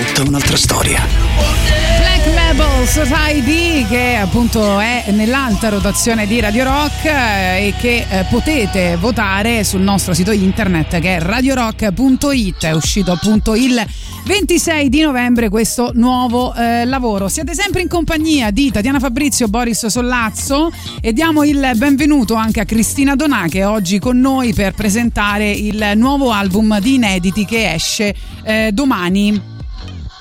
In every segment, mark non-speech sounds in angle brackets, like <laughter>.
Tutta un'altra storia. Black Label Society che appunto è nell'alta rotazione di Radio Rock eh, e che eh, potete votare sul nostro sito internet che è radiorock.it è uscito appunto il 26 di novembre questo nuovo eh, lavoro. Siete sempre in compagnia di Tatiana Fabrizio Boris Sollazzo e diamo il benvenuto anche a Cristina Donà che è oggi con noi per presentare il nuovo album di inediti che esce eh, domani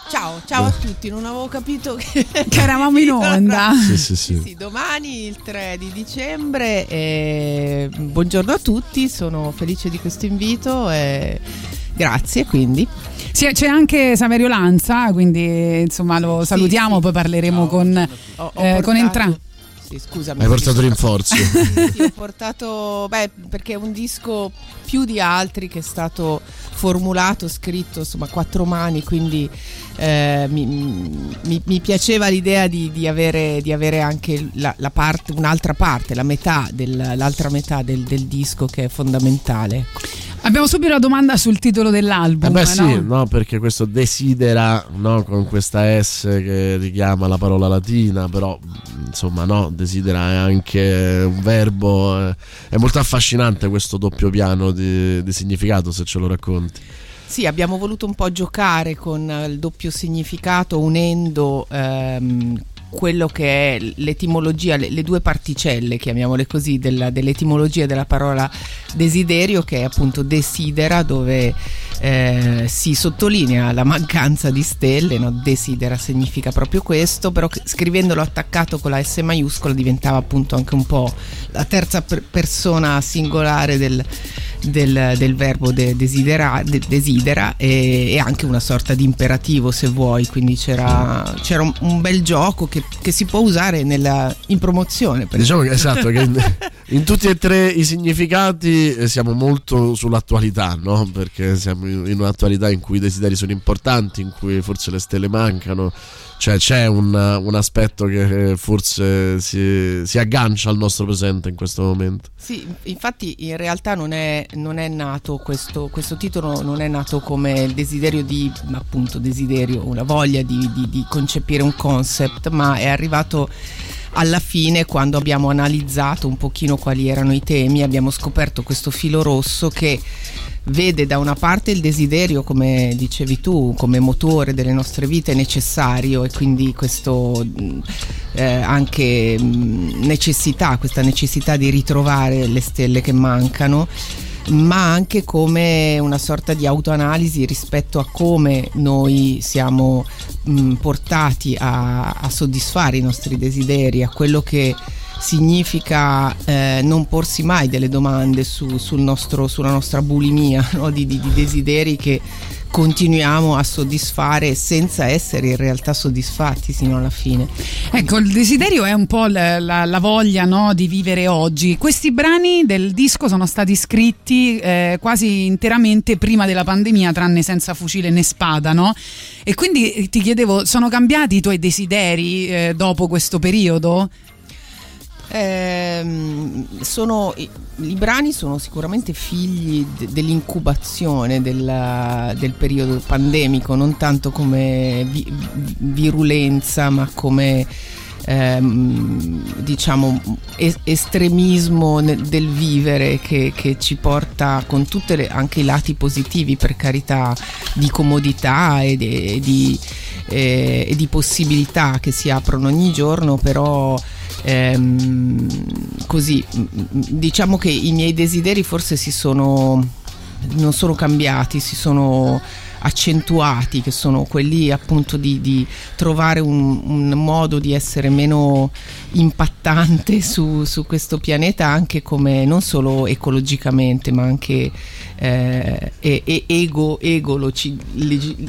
Ciao, ciao a tutti, non avevo capito che, <laughs> che eravamo in onda. <laughs> Sì, sì, sì. sì, domani il 3 di dicembre. E... Buongiorno a tutti, sono felice di questo invito e grazie quindi. Sì, c'è anche Saverio Lanza, quindi insomma lo salutiamo, sì, poi parleremo con, ho, ho eh, con entrambi. Sì, scusami. Hai portato rinforzi. <laughs> sì, ho portato, beh, perché è un disco più di altri che è stato formulato, scritto, insomma, a quattro mani, quindi eh, mi, mi, mi, piaceva l'idea di, di, avere, di avere, anche la, la parte, un'altra parte, la metà del, l'altra metà del, del disco che è fondamentale. Abbiamo subito la domanda sul titolo dell'album. Eh beh, sì, no? no? perché questo desidera no, con questa S che richiama la parola latina, però insomma, no, desidera è anche un verbo. Eh, è molto affascinante questo doppio piano di, di significato, se ce lo racconti. Sì, abbiamo voluto un po' giocare con il doppio significato unendo ehm, quello che è l'etimologia, le, le, due particelle, chiamiamole così, della, dell'etimologia della parola desiderio, che è appunto desidera, dove eh, si sottolinea la mancanza di stelle, no? desidera significa proprio questo, però scrivendolo attaccato con la S maiuscola diventava appunto anche un po' la terza per persona singolare del, del, del verbo de, desidera, de, desidera e, e, anche una sorta di imperativo se vuoi, quindi c'era, c'era un, un, bel gioco che, che si può usare nella, in promozione. diciamo che esatto, che in, <laughs> in, tutti e tre i significati eh, siamo molto sull'attualità, no? perché siamo in, in un'attualità in cui i desideri sono importanti, in cui forse le stelle mancano cioè c'è un, un aspetto che forse si, si, aggancia al nostro presente in questo momento. Sì, infatti in realtà non è, non è nato questo, questo, titolo, non è nato come il desiderio di, appunto desiderio, una voglia di, di, di concepire un concept, ma è arrivato alla fine quando abbiamo analizzato un pochino quali erano i temi abbiamo scoperto questo filo rosso che vede da una parte il desiderio, come dicevi tu, come motore delle nostre vite necessario e quindi questo eh, anche necessità, questa necessità di ritrovare le stelle che mancano ma anche come una sorta di autoanalisi rispetto a come noi siamo mh, portati a, a soddisfare i nostri desideri, a quello che significa eh, non porsi mai delle domande su, sul nostro, sulla nostra bulimia <laughs> no? di, di, di desideri che continuiamo a soddisfare senza essere in realtà soddisfatti sino alla fine. Ecco, il desiderio è un po' la, la, la voglia no, di vivere oggi. Questi brani del disco sono stati scritti eh, quasi interamente prima della pandemia, tranne senza fucile né spada, no? E quindi ti chiedevo, sono cambiati i tuoi desideri eh, dopo questo periodo? Eh, sono, i, brani sono sicuramente figli de, dell'incubazione del, del, periodo pandemico, non tanto come vi, virulenza, ma come ehm, diciamo es, estremismo del vivere che, che ci porta con tutti anche i lati positivi, per carità, di comodità e, de, e, di, eh, e di possibilità che si aprono ogni giorno, però ehm, così diciamo che i miei desideri forse si sono non sono cambiati si sono accentuati che sono quelli appunto di, di trovare un, un, modo di essere meno impattante <laughs> su, su, questo pianeta anche come non solo ecologicamente ma anche eh, ego, egologi,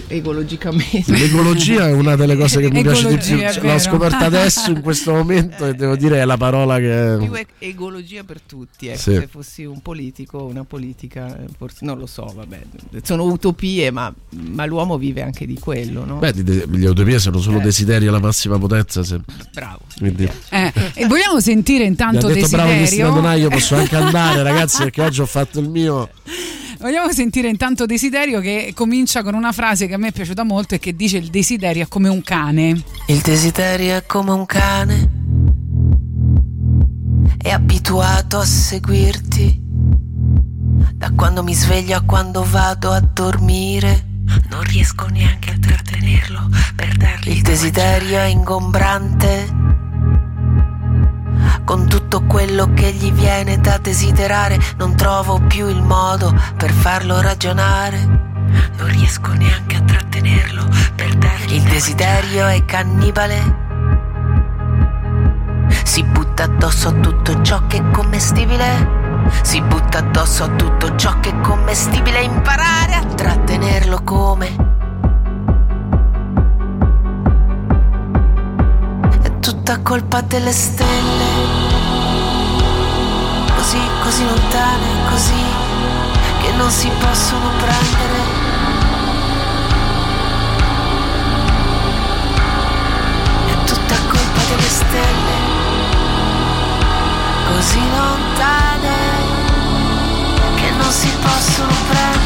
egologicamente. L'ecologia è una delle cose che mi piace di più. L'ho scoperta adesso in questo momento e devo dire è la parola che. Più egologia per tutti. Ecco, sì. Se fossi un politico, una politica, forse non lo so, vabbè. Sono utopie, ma, ma l'uomo vive anche di quello. No? Beh, le utopie sono solo eh. desideri alla massima potenza. Se... Bravo. Quindi... Eh, e vogliamo sentire intanto Mi ha detto bravo Cristina Desiderio. Donaio, posso anche andare ragazzi <laughs> perché oggi ho fatto il mio. Vogliamo sentire intanto Desiderio che comincia con una frase che a me è piaciuta molto e che dice il desiderio è come un cane. Il desiderio è come un cane, è abituato a seguirti. Da quando mi sveglio a quando vado a dormire, non riesco neanche a trattenerlo per dargli il desiderio è ingombrante. Con tutto quello che gli viene da desiderare, non trovo più il modo per farlo ragionare. Non riesco neanche a trattenerlo per dargli il desiderio è cannibale. Si butta addosso a tutto ciò che è commestibile. Si butta addosso a tutto ciò che è commestibile. Imparare a trattenerlo come. È tutta colpa delle stelle. Così, così lontane, così che non si possono prendere. È tutta colpa delle stelle, così lontane che non si possono prendere.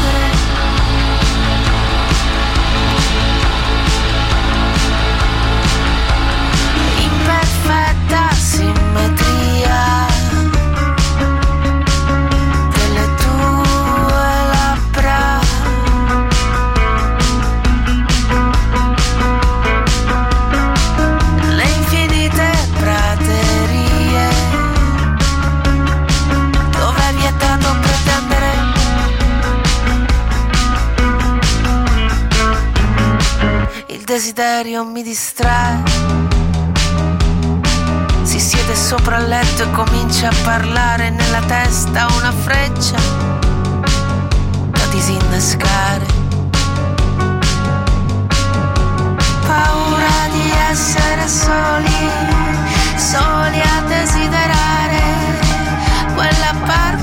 Desiderio mi distrae. Si siede sopra il letto e comincia a parlare nella testa una freccia da disinnescare. Paura di essere soli, soli a desiderare quella parte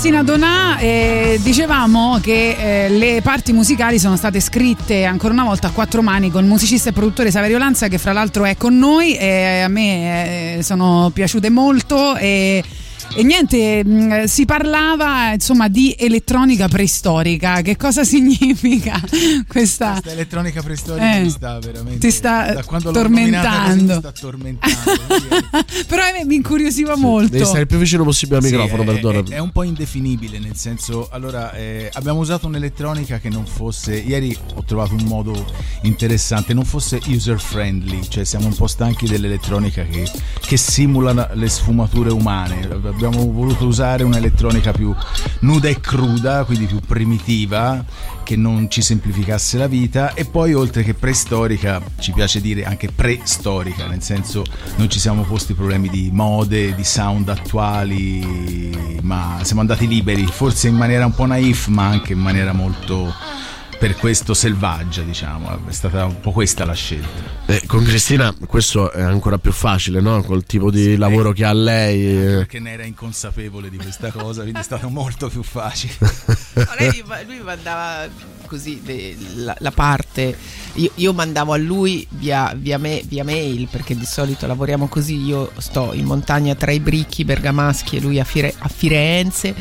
Cristina Donà, eh, dicevamo che eh, le parti musicali sono state scritte ancora una volta a quattro mani con musicista e produttore Saverio Lanza che fra l'altro è con noi e a me eh, sono piaciute molto e E niente, mh, si parlava insomma di elettronica preistorica. Che cosa <laughs> significa questa? Questa elettronica preistorica Eh, mi sta veramente ti sta così tormentando. mi sta tormentando. <laughs> Però eh, mi incuriosiva molto. Devi stare il più vicino possibile al Sì, microfono, è, perdona. è- è un po' indefinibile, nel senso, allora eh, abbiamo usato un'elettronica che non fosse, ieri ho trovato un modo interessante, non fosse user friendly, cioè siamo un po' stanchi dell'elettronica che, che simula le sfumature umane, abbiamo voluto usare un'elettronica più nuda e cruda, quindi più primitiva, che non ci semplificasse la vita. E poi oltre che preistorica ci piace dire anche preistorica, nel senso non ci siamo posti problemi di mode, di sound attuali, ma siamo andati liberi, forse in maniera un po' naif, ma anche in maniera molto per questo selvaggia, diciamo, è stata un po' questa la scelta. Eh, con Cristina questo è ancora più facile, no? Col tipo di lavoro che ha lei. eh. Perché ne era inconsapevole di questa <laughs> cosa, quindi è stato molto più facile. No, lei- lui mi mandava così de- la, la parte, io, io mandavo a lui via, via, me- via mail perché di solito lavoriamo così, io sto in montagna tra i bricchi bergamaschi e lui a, Fire- a Firenze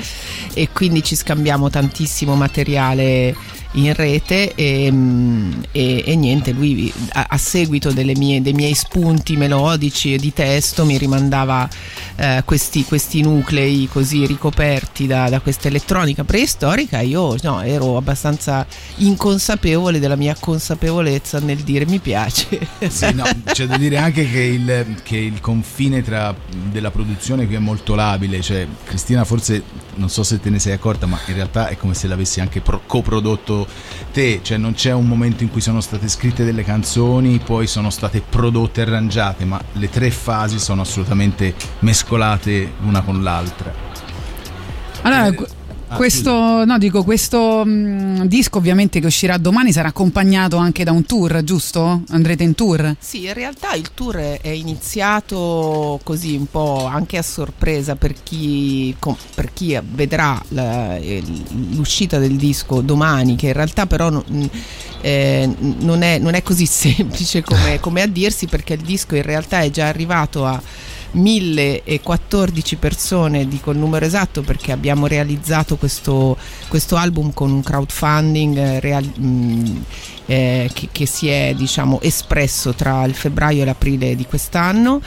e quindi ci scambiamo tantissimo materiale in rete e, mm, e- e niente, lui a, a seguito mie- dei miei spunti melodici e di testo mi rimandava eh, questi, questi nuclei così ricoperti da, da questa elettronica preistorica, io no, ero abbastanza inconsapevole della mia consapevolezza nel dire mi piace. Sì, no, c'è da dire anche che il, che il confine tra della produzione qui è molto labile, cioè Cristina forse non so se te ne sei accorta, ma in realtà è come se l'avessi anche pro- coprodotto te, cioè non c'è un momento in cui sono state scritte delle canzoni, poi sono state prodotte e arrangiate, ma le tre fasi sono assolutamente mescolate l'una con l'altra. Allora, Eh, ah, questo, no, dico, questo mh, disco ovviamente che uscirà domani sarà accompagnato anche da un tour, giusto? Andrete in tour? Sì, in realtà il tour è iniziato così un po' anche a sorpresa per chi, com- per chi vedrà la- eh, l'uscita del disco domani, che in realtà però non, eh, non è, non è così <laughs> semplice come, come a dirsi perché il disco in realtà è già arrivato a 1014 persone, dico il numero esatto perché abbiamo realizzato questo, questo album con un crowdfunding eh, real- mh, eh, che, che si è diciamo espresso tra il febbraio e l'aprile di quest'anno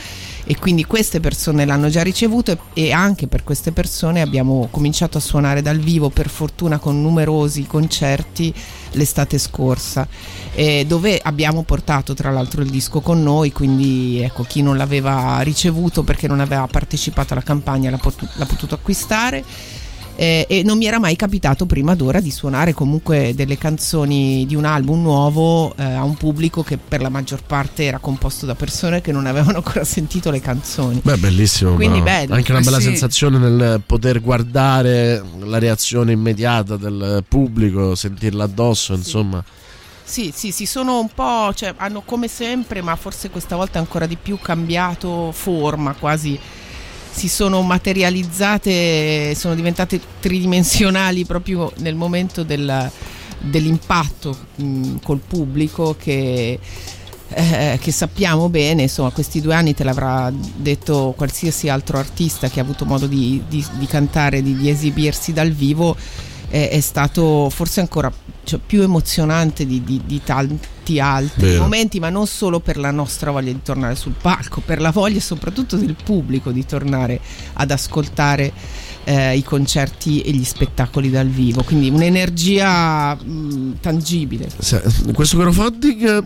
e quindi queste persone l'hanno già ricevuto e, anche per queste persone abbiamo cominciato a suonare dal vivo per fortuna con numerosi concerti l'estate scorsa eh, dove abbiamo portato tra l'altro il disco con noi quindi ecco chi non l'aveva ricevuto perché non aveva partecipato alla campagna l'ha, potu- l'ha potuto acquistare eh, e non mi era mai capitato prima d'ora di suonare comunque delle canzoni di un album nuovo eh, a un pubblico che per la maggior parte era composto da persone che non avevano ancora sentito le canzoni. Beh, bellissimo. Quindi bello. Anche una bella sì. sensazione nel poter guardare la reazione immediata del pubblico, sentirla addosso, insomma. Sì, sì, si sono un po', cioè hanno come sempre, ma forse questa volta ancora di più cambiato forma, quasi si sono materializzate, sono diventate tridimensionali proprio nel momento del- dell'impatto mh, col pubblico che, eh, che sappiamo bene, insomma questi due anni te l'avrà detto qualsiasi altro artista che ha avuto modo di, di- di cantare, di, di esibirsi dal vivo, eh, è stato forse ancora cioè, più emozionante di, di- di tanti altri Vero. momenti, ma non solo per la nostra voglia di tornare sul palco, per la voglia soprattutto del pubblico di tornare ad ascoltare eh, i concerti e gli spettacoli dal vivo, quindi un'energia mh, tangibile. Se- Questo crowdfunding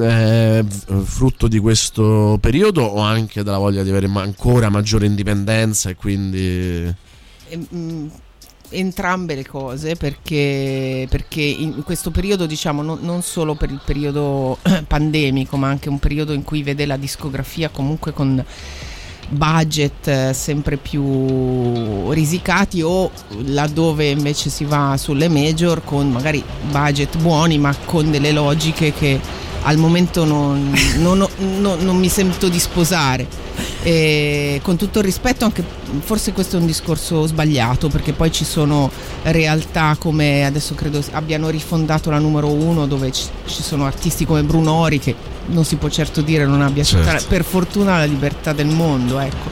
è frutto di questo periodo o anche della voglia di avere ancora maggiore indipendenza e quindi... E, mh, entrambe le cose perché, perché in questo periodo diciamo non, non solo per il periodo pandemico ma anche un periodo in cui vede la discografia comunque con budget eh, sempre più risicati o laddove invece si va sulle major con magari budget buoni ma con delle logiche che al momento non, non non- non mi sento di sposare e con tutto il rispetto anche forse questo è un discorso sbagliato perché poi ci sono realtà come adesso credo abbiano rifondato la numero uno dove ci, ci sono artisti come Brunori che non si può certo dire non abbia Certo. per fortuna la libertà del mondo ecco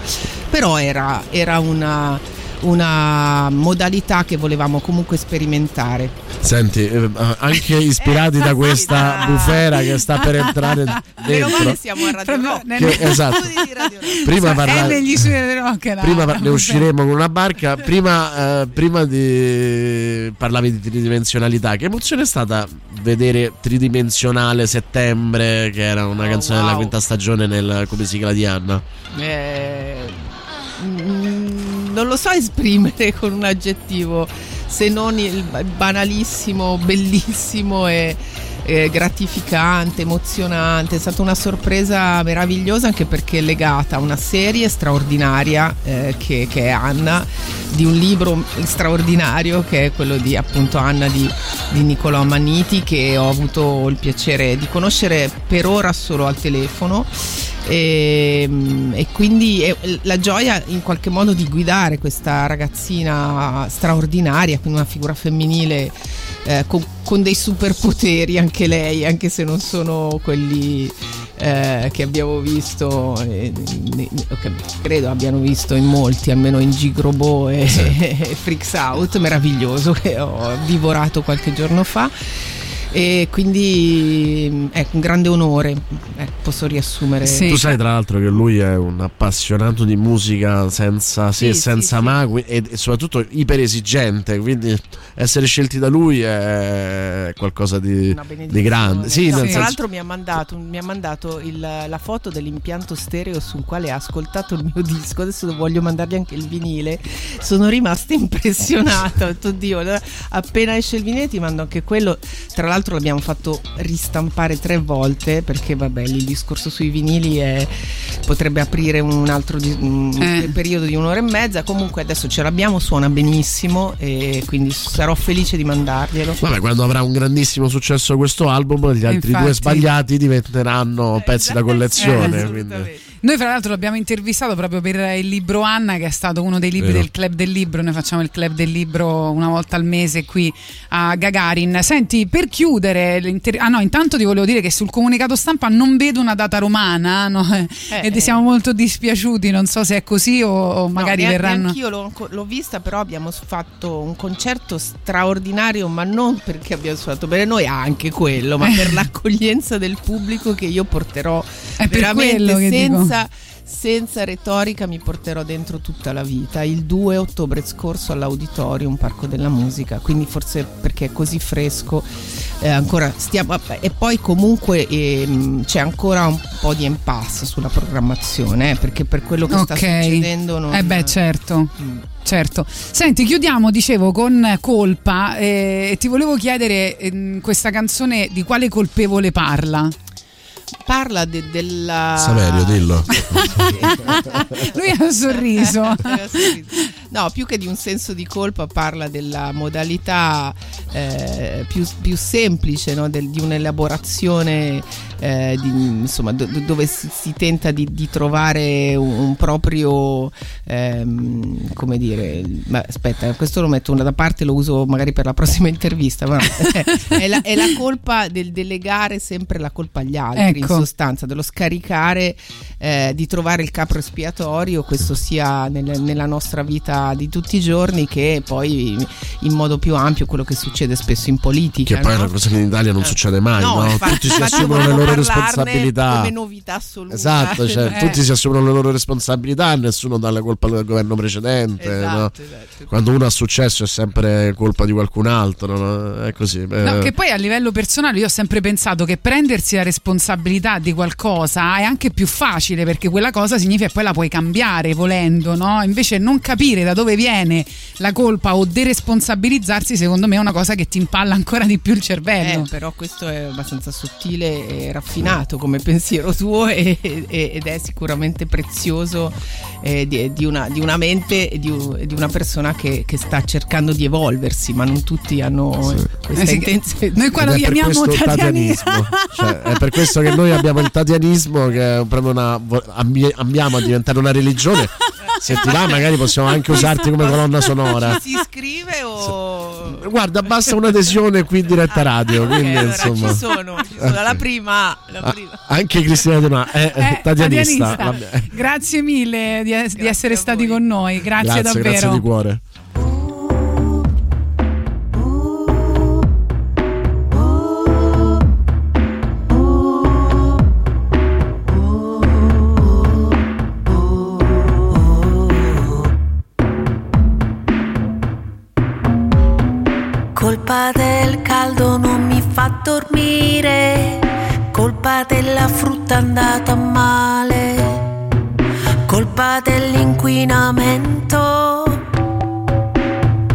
però era, era una, una modalità che volevamo comunque sperimentare. Senti, eh, anche ispirati da questa Ah. bufera che sta per entrare Meno dentro. male siamo a Radio Rock. Che- esatto. Prima, è parla- negli studi del rock la- prima ne usciremo con una barca. Prima, eh, prima di parlavi di tridimensionalità. Che emozione è stata vedere tridimensionale settembre, che era una Oh, canzone della wow. quinta stagione nel come sigla di Anna? Eh, non lo so esprimere con un aggettivo se non il banalissimo, bellissimo e eh, gratificante, emozionante. È stata una sorpresa meravigliosa anche perché è legata a una serie straordinaria eh, che, che è Anna, di un libro straordinario che è quello di appunto Anna di, di Niccolò Manniti che ho avuto il piacere di conoscere per ora solo al telefono e, e quindi è la gioia in qualche modo di guidare questa ragazzina straordinaria, quindi una figura femminile eh, con, con dei superpoteri anche lei, anche se non sono quelli eh, che abbiamo visto, eh, che credo abbiano visto in molti, almeno in Gigrobo e, e <laughs> Freaks Out, meraviglioso, che ho divorato qualche giorno fa. E quindi ecco, un grande onore, eh, posso riassumere. Sì. Tu sai tra l'altro che lui è un appassionato di musica senza se e Sì, senza sì, sì. ma qui- e, e soprattutto iper esigente, quindi essere scelti da lui è qualcosa di, di grande. Sì, No. Tra senso- l'altro mi ha mandato, mi ha mandato il- la foto dell'impianto stereo sul quale ha ascoltato il mio <laughs> disco. Adesso voglio mandargli anche il vinile. Sono rimasta <laughs> impressionata. Ho detto, Dio, allora, appena esce il vinile ti mando anche quello. Tra l'altro l'abbiamo fatto ristampare tre volte perché vabbè il discorso sui vinili è- potrebbe aprire un altro di- un Eh. periodo di un'ora e mezza. Comunque adesso ce l'abbiamo, suona benissimo e quindi sarò felice di mandarglielo. Vabbè, quando avrà un grandissimo successo questo album, gli altri Infatti. due sbagliati diventeranno pezzi da collezione. Eh, quindi. Assolutamente. Noi fra l'altro l'abbiamo intervistato proprio per il libro Anna che è stato uno dei libri Vero. del Club del Libro, noi facciamo il Club del Libro una volta al mese qui a Gagarin. Senti, per chiudere, l'inter- ah no, intanto ti volevo dire che sul comunicato stampa non vedo una data romana <laughs> no? Eh, ed eh. siamo molto dispiaciuti, non so se è così o, o magari no, verranno... Anch'io l'ho, l'ho vista, però abbiamo fatto un concerto straordinario, ma non perché abbiamo suonato bene noi, anche quello, ma <laughs> per l'accoglienza del pubblico che io porterò È per veramente quello che dico. Senza, retorica, mi porterò dentro tutta la vita. Il 2 ottobre scorso all'Auditorium, Parco della Musica, quindi forse perché è così fresco. eh, ancora stiamo, e poi comunque ehm, c'è ancora un po' di impasse sulla programmazione eh, perché per quello che sta Ok. succedendo non, Eh beh, certo. Mm. Certo. Senti, chiudiamo, dicevo, con Colpa eh, e ti volevo chiedere ehm, questa canzone di quale colpevole parla? Parla de- della Saverio, dillo. <laughs> Lui ha sorriso. No, più che di un senso di colpa parla della modalità eh, più, più semplice no? Del- di un'elaborazione eh, di- insomma, do- do- dove si, si tenta di, di trovare un, un proprio ehm, come dire ma aspetta questo lo metto da parte lo uso magari per la prossima <laughs> intervista ma <laughs> è, la, è la colpa del delegare sempre la colpa agli altri Ecco. in sostanza dello scaricare eh, di trovare il capro espiatorio questo sia nel- nella nostra vita di tutti i giorni che poi in modo più ampio quello che succede spesso in politica Che poi è no? una cosa che in Italia non Eh. succede mai, no? infatti- Tutti si assumono le loro responsabilità. come novità assoluta Esatto, cioè, Eh. tutti si assumono le loro responsabilità, nessuno dà la colpa al governo precedente. Esatto, no? esatto. Quando uno ha successo è sempre colpa di qualcun altro, no? è così. No, eh. che poi a livello personale io ho sempre pensato che prendersi la responsabilità di qualcosa è anche più facile perché quella cosa significa che poi la puoi cambiare volendo, no? Invece non capire da dove viene la colpa o deresponsabilizzarsi secondo me è una cosa che ti impalla ancora di più il Eh, cervello. però questo è abbastanza sottile e raffinato come pensiero tuo e- e- ed è sicuramente prezioso eh, di, di una, di una mente e di, di una persona che, che sta cercando di evolversi, ma non tutti hanno questa Eh sì, intenzione. Noi qua lo è per chiamiamo tatianismo. tatianismo. Cioè, è per questo che noi abbiamo il tatianismo, che è proprio una. ambiamo a diventare una religione se ti va magari possiamo anche usarti come colonna sonora. Ci si iscrive o... Guarda, basta un'adesione qui in diretta radio. Ok, quindi, allora insomma. ci sono, ci sono. La prima, la Ah, prima. anche Cristina Donà è Eh, tatianista. tatianista. Vabbè. Grazie mille di, es- di essere stati con noi, grazie, Grazie, davvero. grazie di cuore. Colpa del caldo non mi fa dormire, colpa della frutta andata male, colpa dell'inquinamento,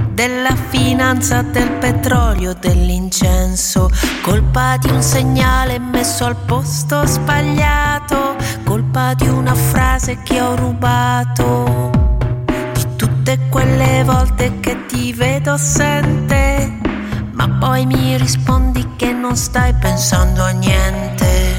della finanza, del petrolio, dell'incenso, colpa di un segnale messo al posto sbagliato, colpa di una frase che ho rubato. Di tutte quelle volte che ti vedo assente, ma poi mi rispondi che non stai pensando a niente.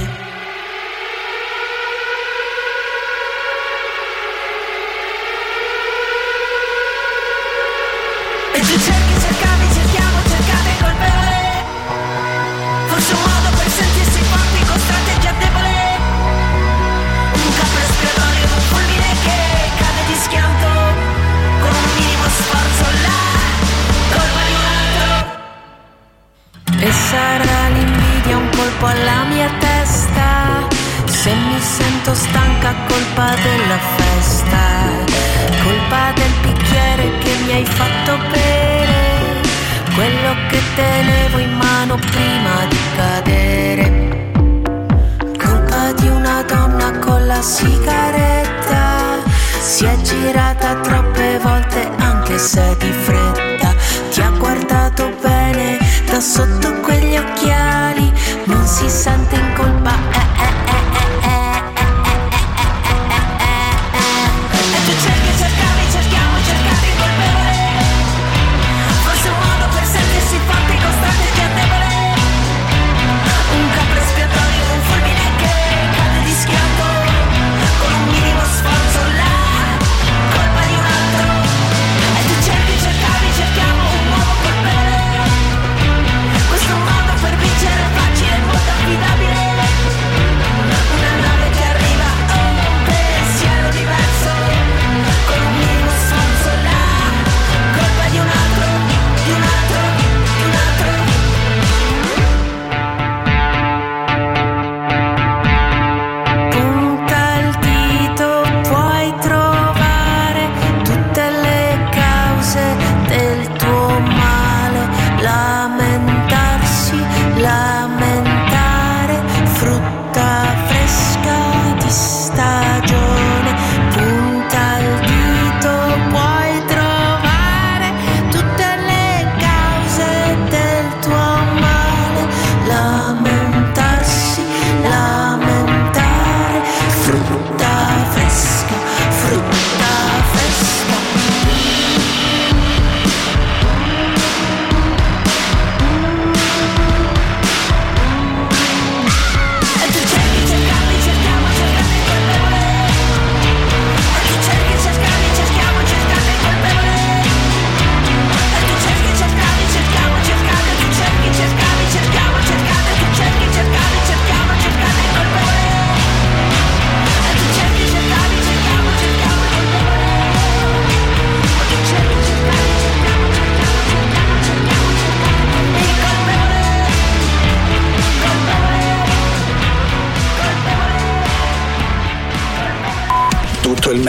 Tenevo in mano prima di cadere. Colpa di una donna con la sigaretta. Si è girata troppe volte anche se di fretta. Ti ha guardato bene da sotto quegli occhiali